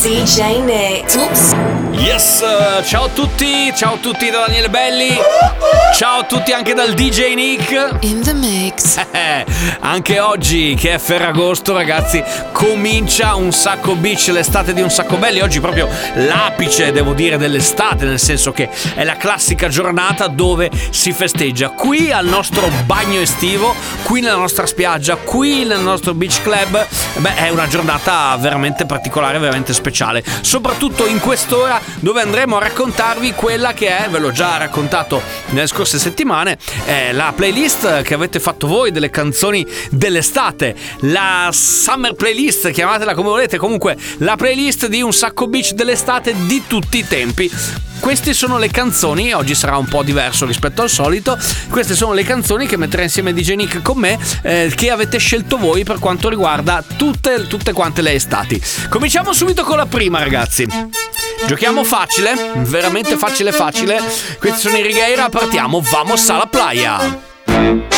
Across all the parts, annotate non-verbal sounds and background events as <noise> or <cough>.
DJ Nick. Oops. Yes, ciao a tutti, ciao a tutti da Daniele Belli, ciao a tutti anche dal DJ Nick. In the mix. Eh, <laughs> anche oggi che è Ferragosto ragazzi comincia un sacco beach l'estate di un sacco belli oggi proprio l'apice devo dire dell'estate nel senso che è la classica giornata dove si festeggia qui al nostro bagno estivo qui nella nostra spiaggia qui nel nostro beach club beh è una giornata veramente particolare veramente speciale soprattutto in quest'ora dove andremo a raccontarvi quella che è ve l'ho già raccontato nelle scorse settimane è la playlist che avete fatto voi delle canzoni dell'estate, la summer playlist, chiamatela come volete, comunque la playlist di un sacco beach dell'estate di tutti i tempi. Queste sono le canzoni, oggi sarà un po' diverso rispetto al solito, queste sono le canzoni che metterà insieme DJ Nick con me, eh, che avete scelto voi per quanto riguarda tutte, tutte quante le estati. Cominciamo subito con la prima ragazzi. Giochiamo facile, veramente facile facile. Questi sono i Righeira, partiamo, vamos alla playa.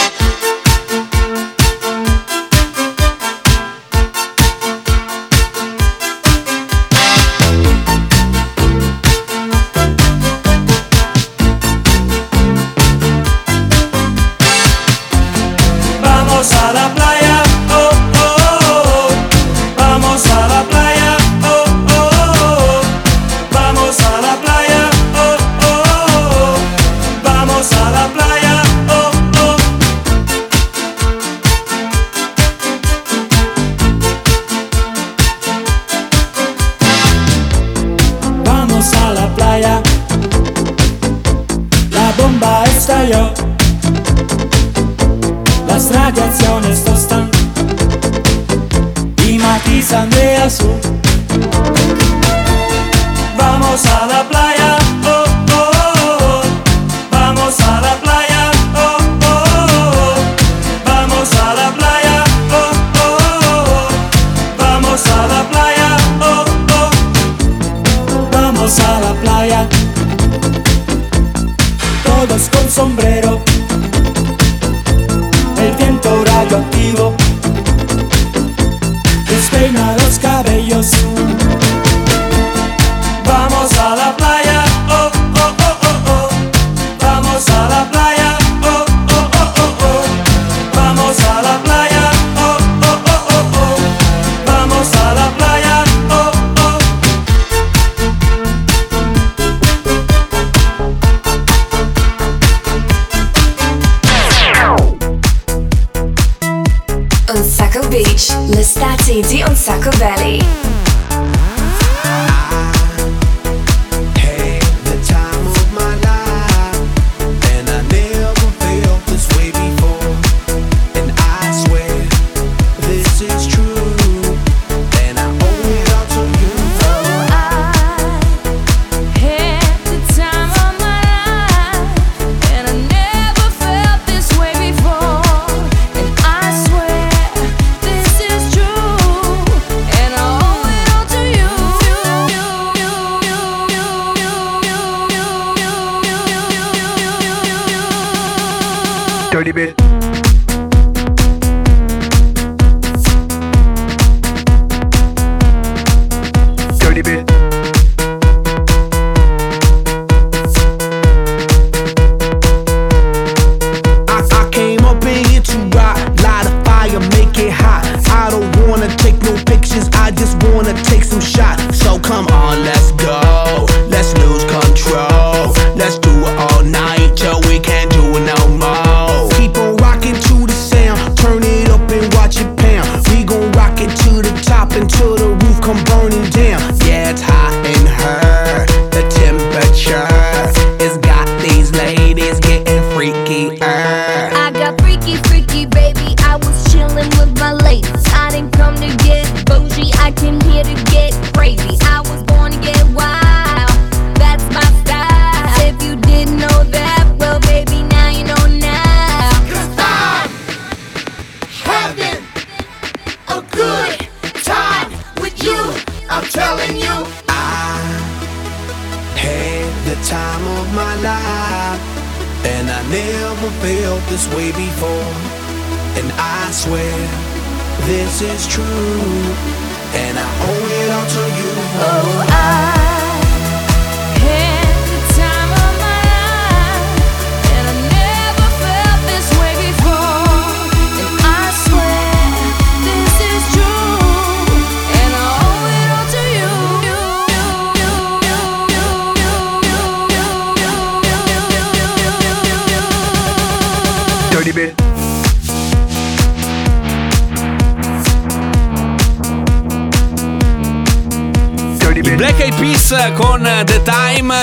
L'estate di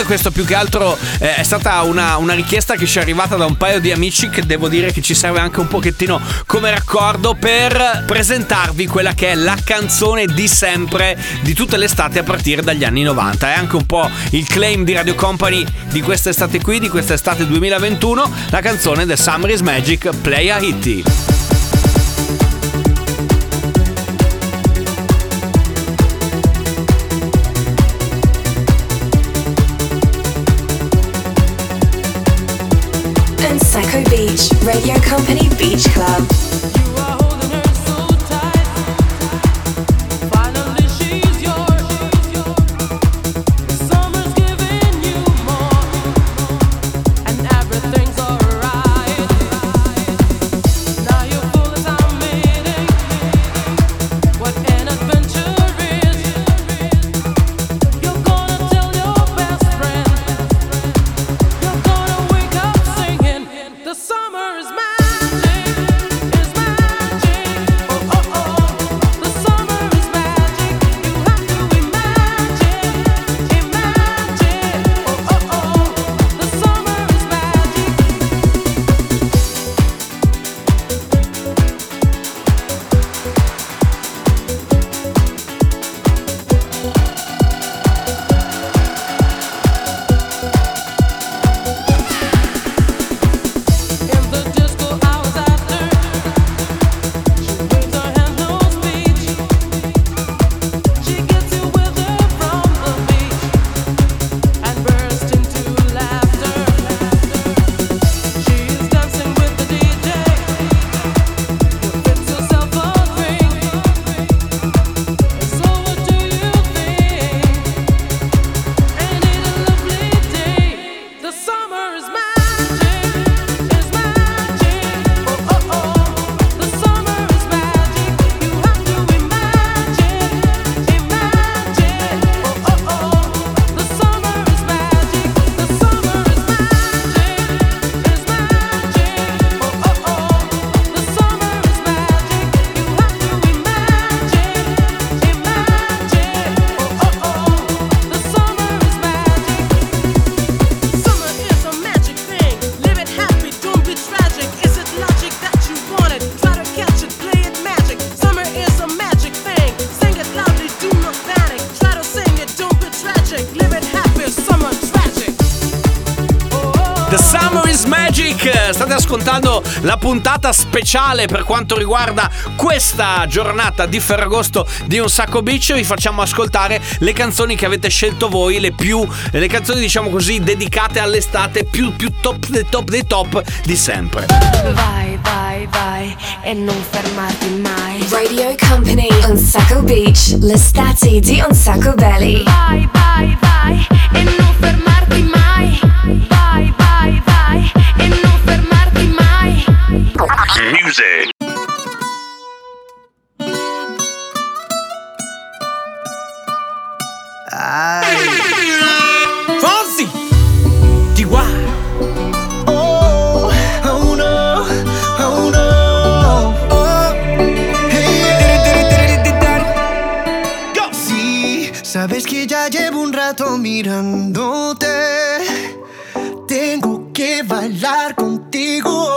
questo più che altro eh, è stata una, una richiesta che ci è arrivata da un paio di amici che devo dire che ci serve anche un pochettino come raccordo per presentarvi quella che è la canzone di sempre di tutte le estate a partire dagli anni 90. È anche un po' il claim di Radio Company di quest'estate qui, di quest'estate 2021, la canzone The Summer is Magic Play a Hitty. Beach, Radio Company Beach Club. La puntata speciale per quanto riguarda questa giornata di Ferragosto di Un Sacco Beach. Vi facciamo ascoltare le canzoni che avete scelto voi, le più, le canzoni diciamo così dedicate all'estate più, più top dei top dei top di sempre. Vai, vai, vai e non fermarti mai. Radio Company on Sacco Beach, l'estate di Un Sacco Belly. Vai, vai Music. Fonzie! DY! Oh, oh no, oh no. Oh, hey. Go! Sí, sabes que ya llevo un rato mirándote. Tengo que bailar contigo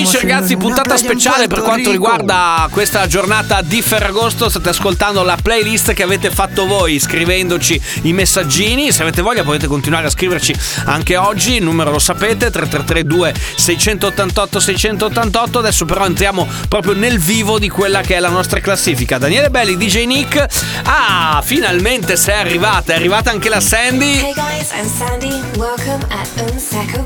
Beach ragazzi, puntata speciale per quanto riguarda questa giornata di Ferragosto. State ascoltando la playlist che avete fatto voi scrivendoci i messaggini. Se avete voglia potete continuare a scriverci anche oggi. Il numero lo sapete, 3332 688 688. Adesso però entriamo proprio nel vivo di quella che è la nostra classifica. Daniele Belli, DJ Nick. Ah, finalmente sei arrivata. È arrivata anche la Sandy. Hey guys, I'm Sandy. Welcome at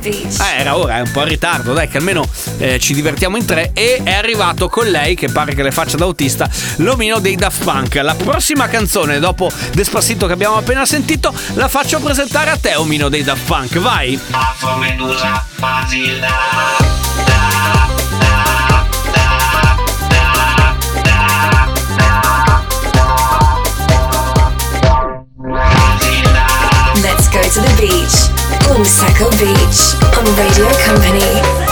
Beach. Eh, era ora, è un po' in ritardo, dai, che almeno eh, ci divertiamo in tre. E è arrivato con lei, che pare che le faccia da autista, l'omino dei Daft Punk. La prossima canzone, dopo Despacito che abbiamo appena sentito, la faccio presentare a te, omino dei Daft Punk. Vai! Let's go to the beach. Unsacco Beach on Radio Company.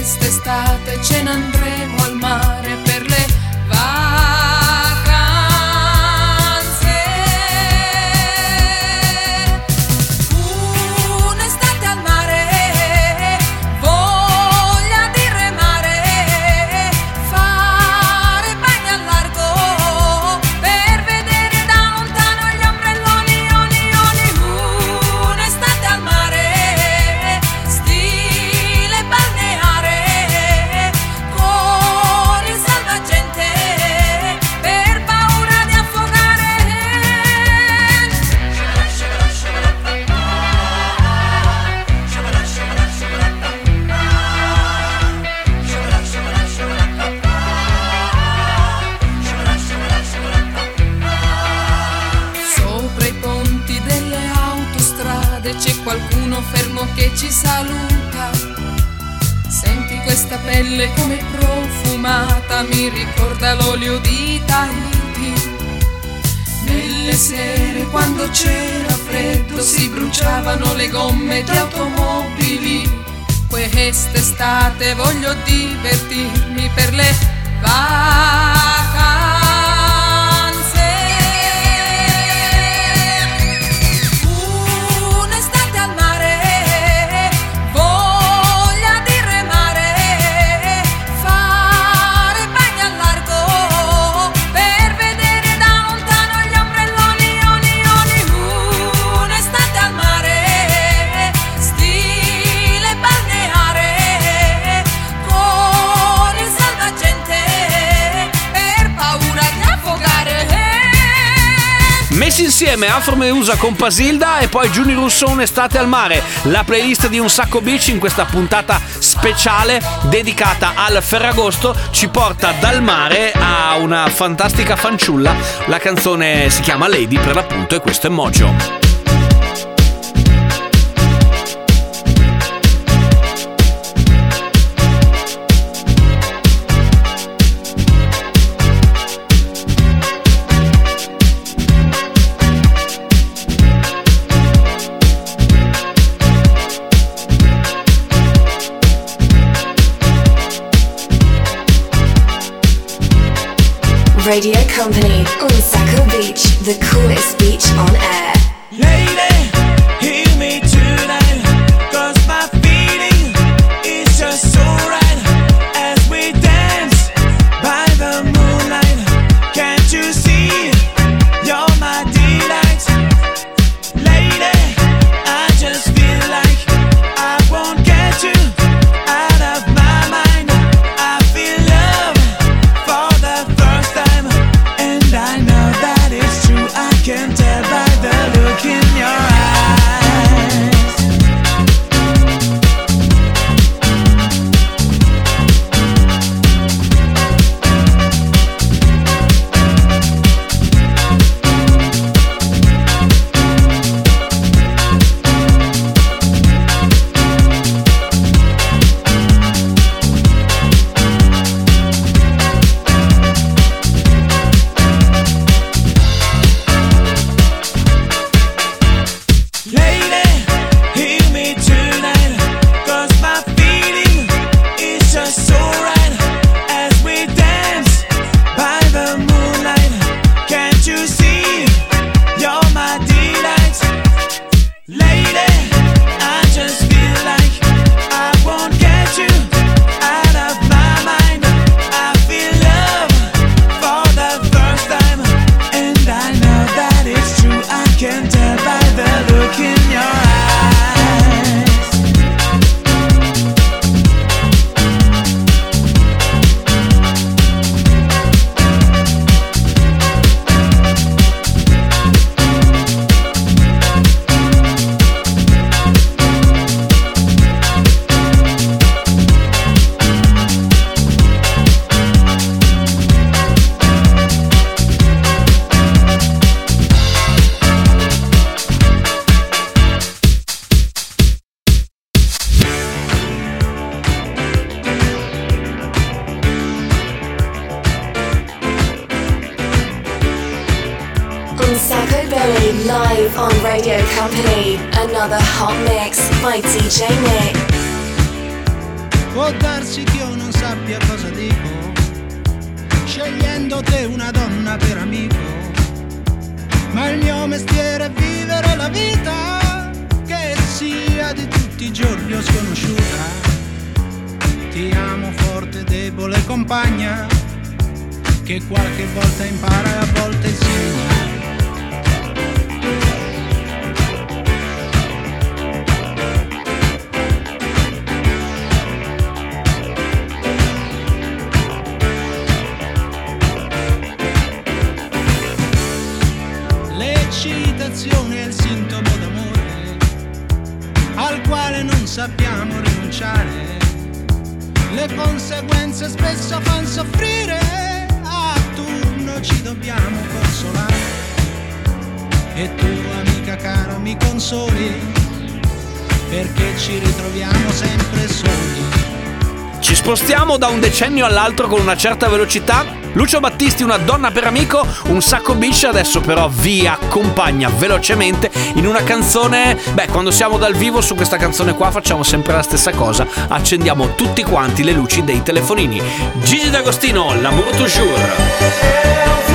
Quest'estate ce ne andremo al mare insieme Afro Meusa con Pasilda e poi Giuni Russo Un'estate al mare, la playlist di Un Sacco Beach in questa puntata speciale dedicata al Ferragosto ci porta dal mare a una fantastica fanciulla, la canzone si chiama Lady per l'appunto e questo è Mojo. Hot mix by DJ Nick. Può darsi che io non sappia cosa dico, scegliendo te una donna per amico. Ma il mio mestiere è vivere la vita, che sia di tutti i giorni o sconosciuta. Ti amo forte, debole compagna, che qualche volta impara e a volte insegna. Conseguenze spesso fanno soffrire, a turno ci dobbiamo consolare. E tu, amica cara, mi consoli, perché ci ritroviamo sempre soli. Ci spostiamo da un decennio all'altro con una certa velocità. Lucio Battisti, una donna per amico, un sacco bici, adesso però vi accompagna velocemente in una canzone. Beh, quando siamo dal vivo su questa canzone qua facciamo sempre la stessa cosa, accendiamo tutti quanti le luci dei telefonini. Gigi D'Agostino, l'amour toujours.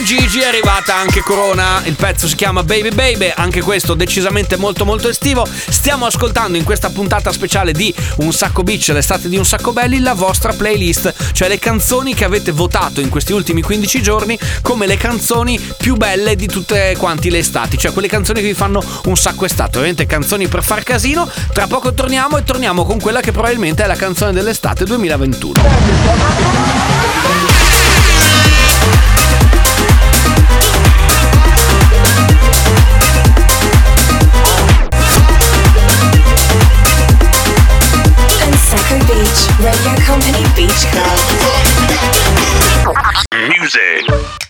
Dopo Gigi è arrivata anche Corona, il pezzo si chiama Baby Baby, anche questo decisamente molto molto estivo. Stiamo ascoltando in questa puntata speciale di Un Sacco Beach, l'estate di Un Sacco Belli, la vostra playlist, cioè le canzoni che avete votato in questi ultimi 15 giorni come le canzoni più belle di tutte quanti le estati, cioè quelle canzoni che vi fanno un sacco estate, ovviamente canzoni per far casino. Tra poco torniamo e torniamo con quella che probabilmente è la canzone dell'estate 2021. Radio Company Beach Club. Music.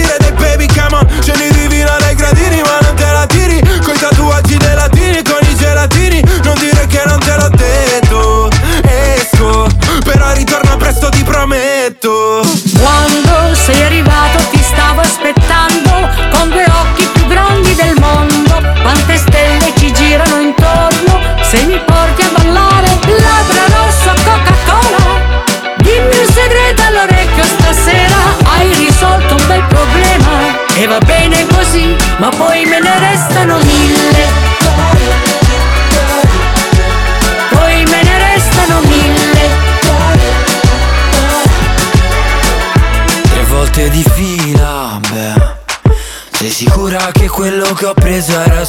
Dei baby come on, scendi di vino dai gradini Ma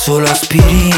solo aspiri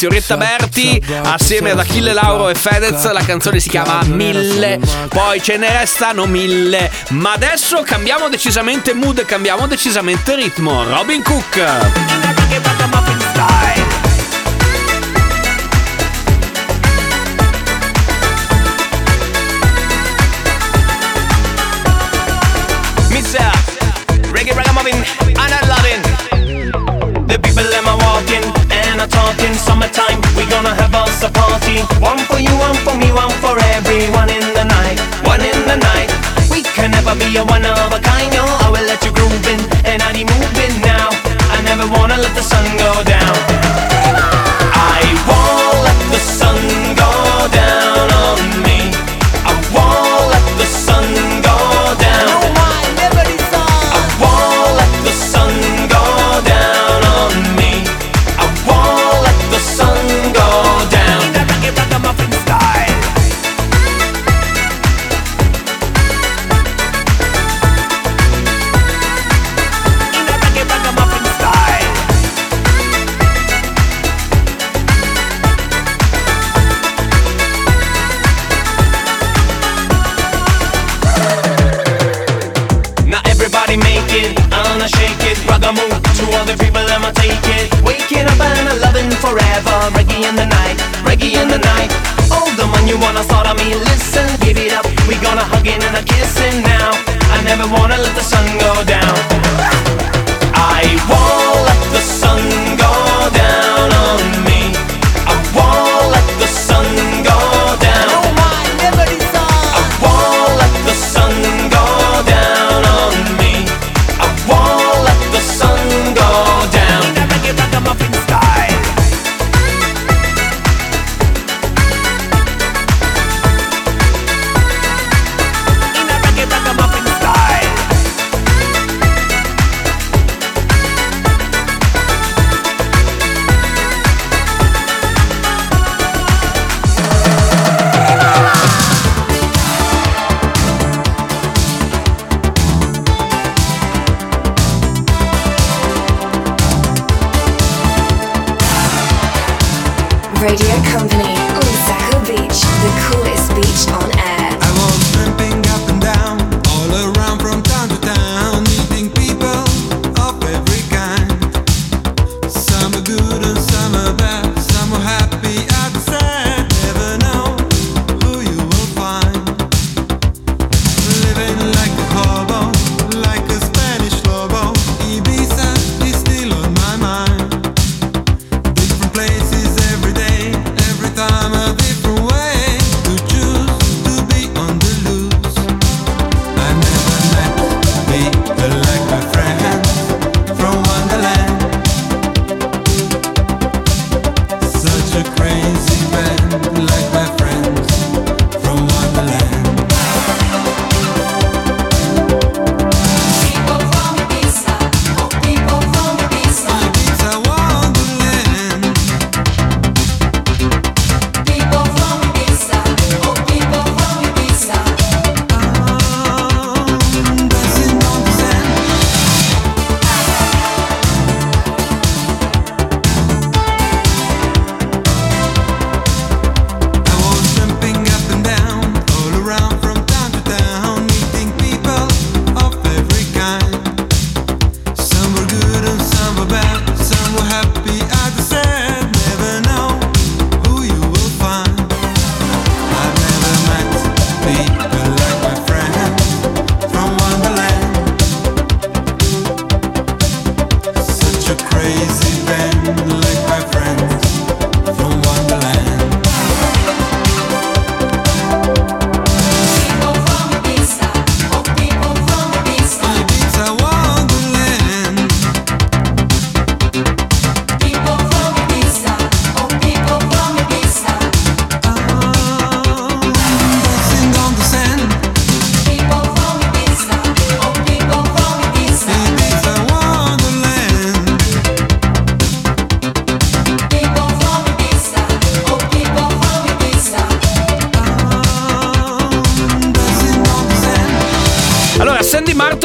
Fioretta Berti assieme ad Achille Lauro e Fedez. La canzone si chiama Mille. Poi ce ne restano mille. Ma adesso cambiamo decisamente mood, e cambiamo decisamente ritmo. Robin Cook. you one of a kind.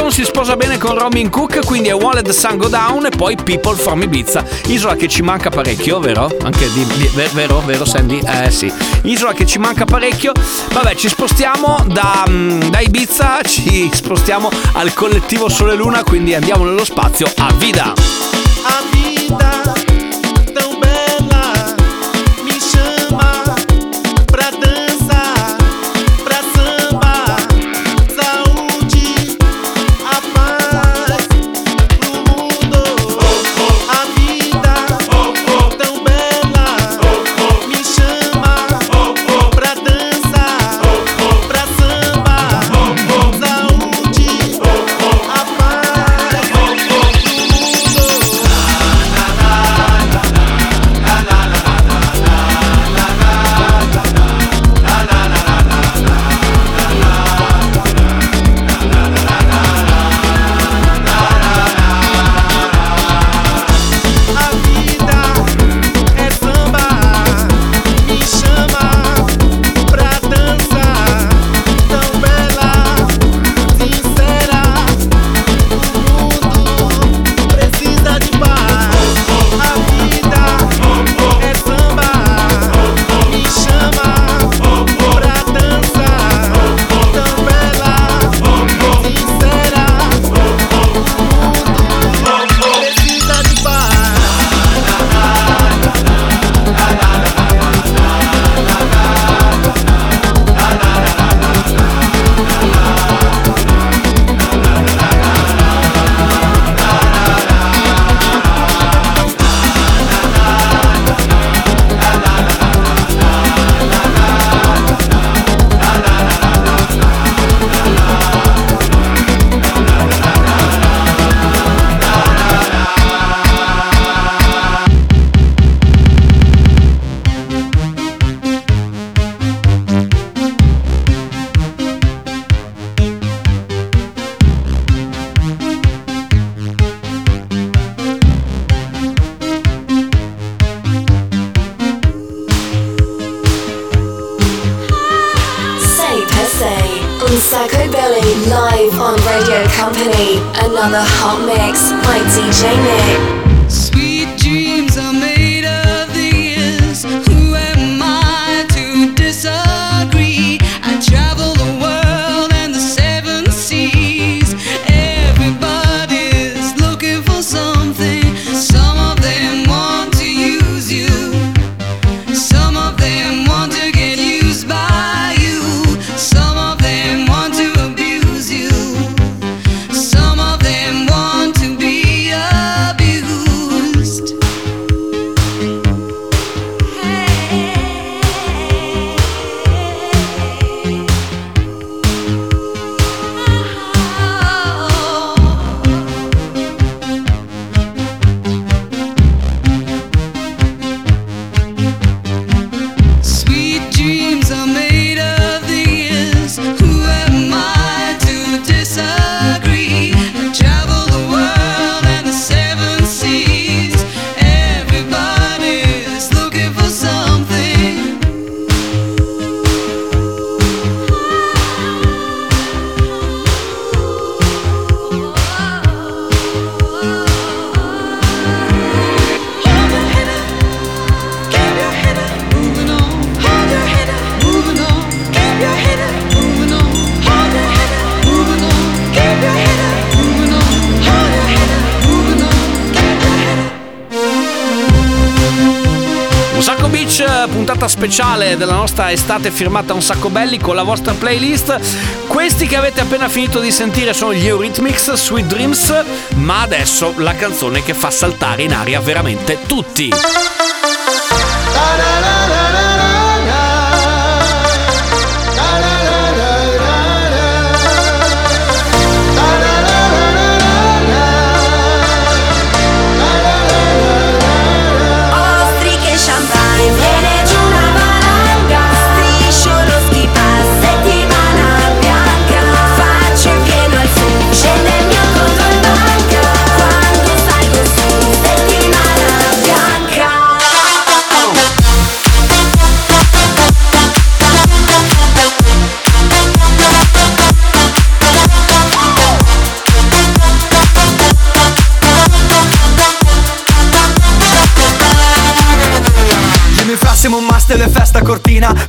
Jackson si sposa bene con Robin Cook, quindi è Wallet Sango Down e poi People from Ibiza. Isola che ci manca parecchio, vero? Anche di, di vero, vero Sandy? Eh sì. Isola che ci manca parecchio. Vabbè, ci spostiamo da, mm, da Ibiza, ci spostiamo al collettivo Sole Luna, quindi andiamo nello spazio a Vida. A Vida. questa estate firmata un sacco belli con la vostra playlist. Questi che avete appena finito di sentire sono gli Eurythmics Sweet Dreams, ma adesso la canzone che fa saltare in aria veramente tutti.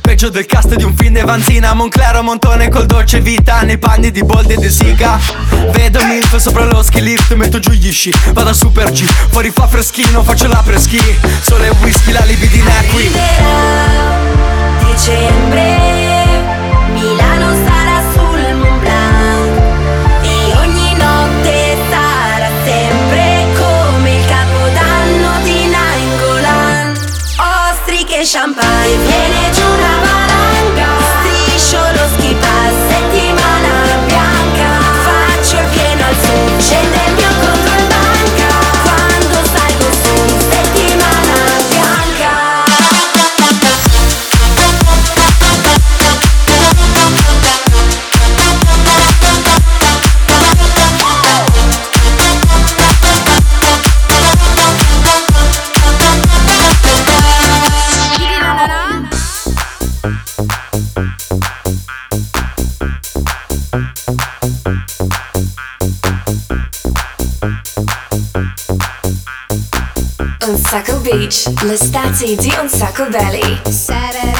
Peggio del cast di un film Nevanzina Monclero Montone col dolce vita Nei panni di Boldi e di Siga Vedo Milf sopra lo ski lift Metto giù gli sci, vado a super G Fuori fa freschino, faccio la preschi Sole e whisky, la libidina è qui dicembre Milano sarà sul Mont Blanc. E ogni notte sarà sempre Come il capodanno di Nangolan Ostriche e champagne. Zizi on Sacco Valley. Saturday.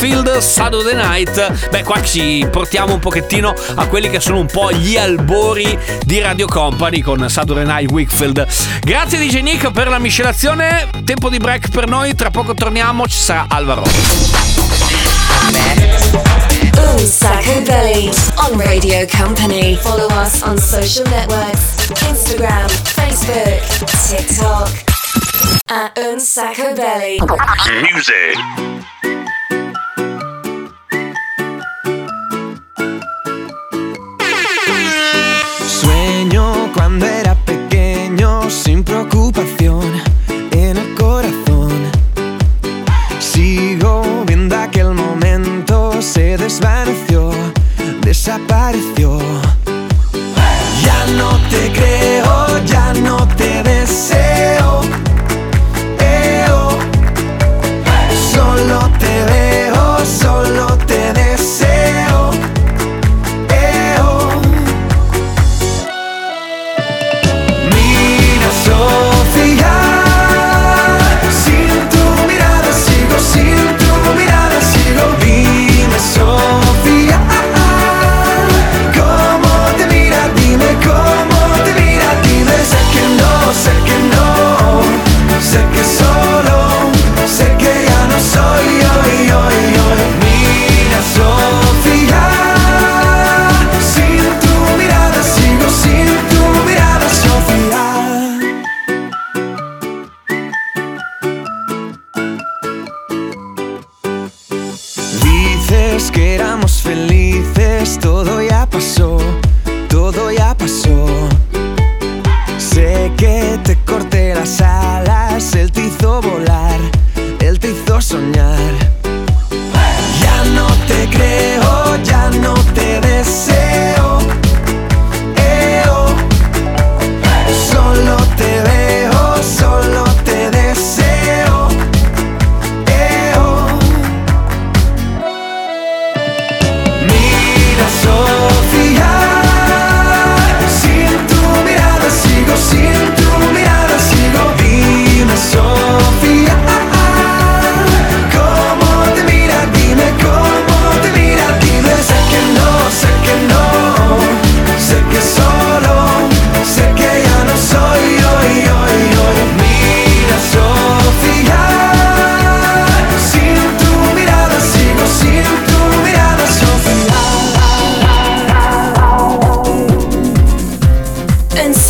Field Saturday Night. Beh, qua ci portiamo un pochettino a quelli che sono un po' gli albori di Radio Company con Saturday Night Wickfield. Grazie DJ Nick per la miscelazione. Tempo di break per noi, tra poco torniamo, ci sarà Alvaro. Boom Sacco Belly on Radio Company. Follow us on social networks Instagram, Facebook, TikTok. At Unsacco Belly. Music.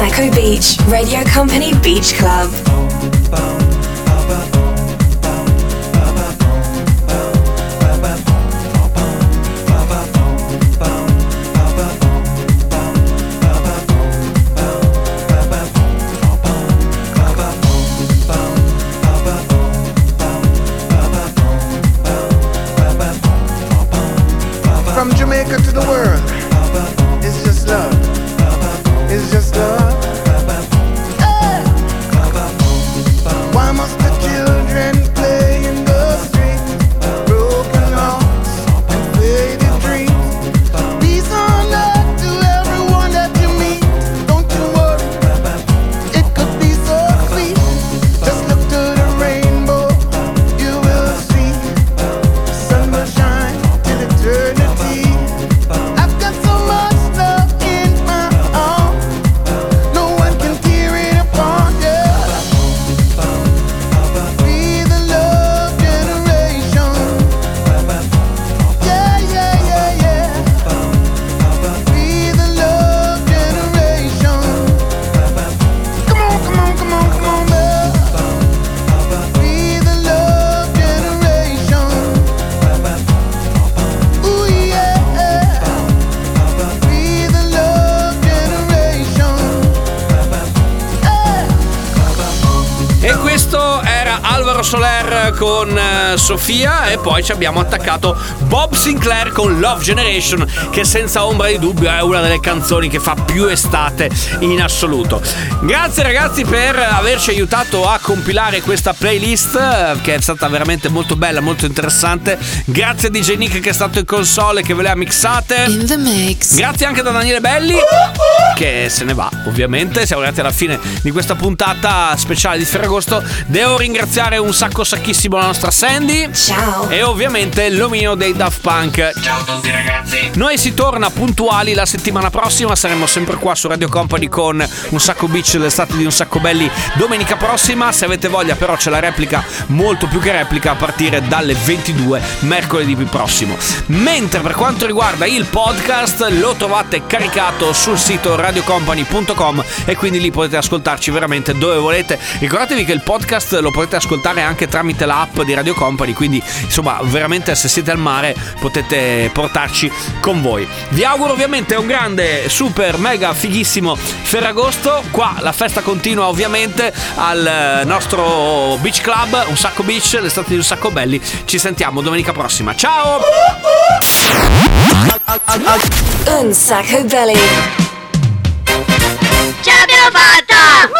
Unsacco Beach, Radio Company Beach Club. Questo era Alvaro Soler con eh, Sofia e poi ci abbiamo attaccato Bob Sinclair con Love Generation che senza ombra di dubbio è una delle canzoni che fa più estate in assoluto. Grazie ragazzi per averci aiutato a compilare questa playlist eh, che è stata veramente molto bella, molto interessante. Grazie a DJ Nick che è stato in console e che ve le ha mixate. Grazie anche da Daniele Belli che se ne va ovviamente. Siamo arrivati alla fine di questa puntata speciale di Ferragosto. Devo ringraziare un sacco sacchissimo la nostra Sandy. Ciao. E ovviamente l'omino dei Daft Punk. Ciao a tutti ragazzi. Noi si torna puntuali la settimana prossima, saremo sempre qua su Radio Company con un sacco beach l'estate di un sacco belli domenica prossima. Se avete voglia però c'è la replica, molto più che replica, a partire dalle 22 mercoledì prossimo. Mentre per quanto riguarda il podcast lo trovate caricato sul sito radiocompany.com e quindi lì potete ascoltarci veramente dove volete. Ricordatevi che il podcast lo potete ascoltare anche tramite l'app di Radio Company, quindi insomma veramente se siete al mare potete portarci con voi. Vi auguro ovviamente un grande, super, mega fighissimo Ferragosto. Qua la festa continua ovviamente al eh, nostro beach club, un sacco beach, l'estate di un sacco belli. Ci sentiamo domenica prossima. Ciao! Unsacco Belly. Ce l'abbiamo fatta!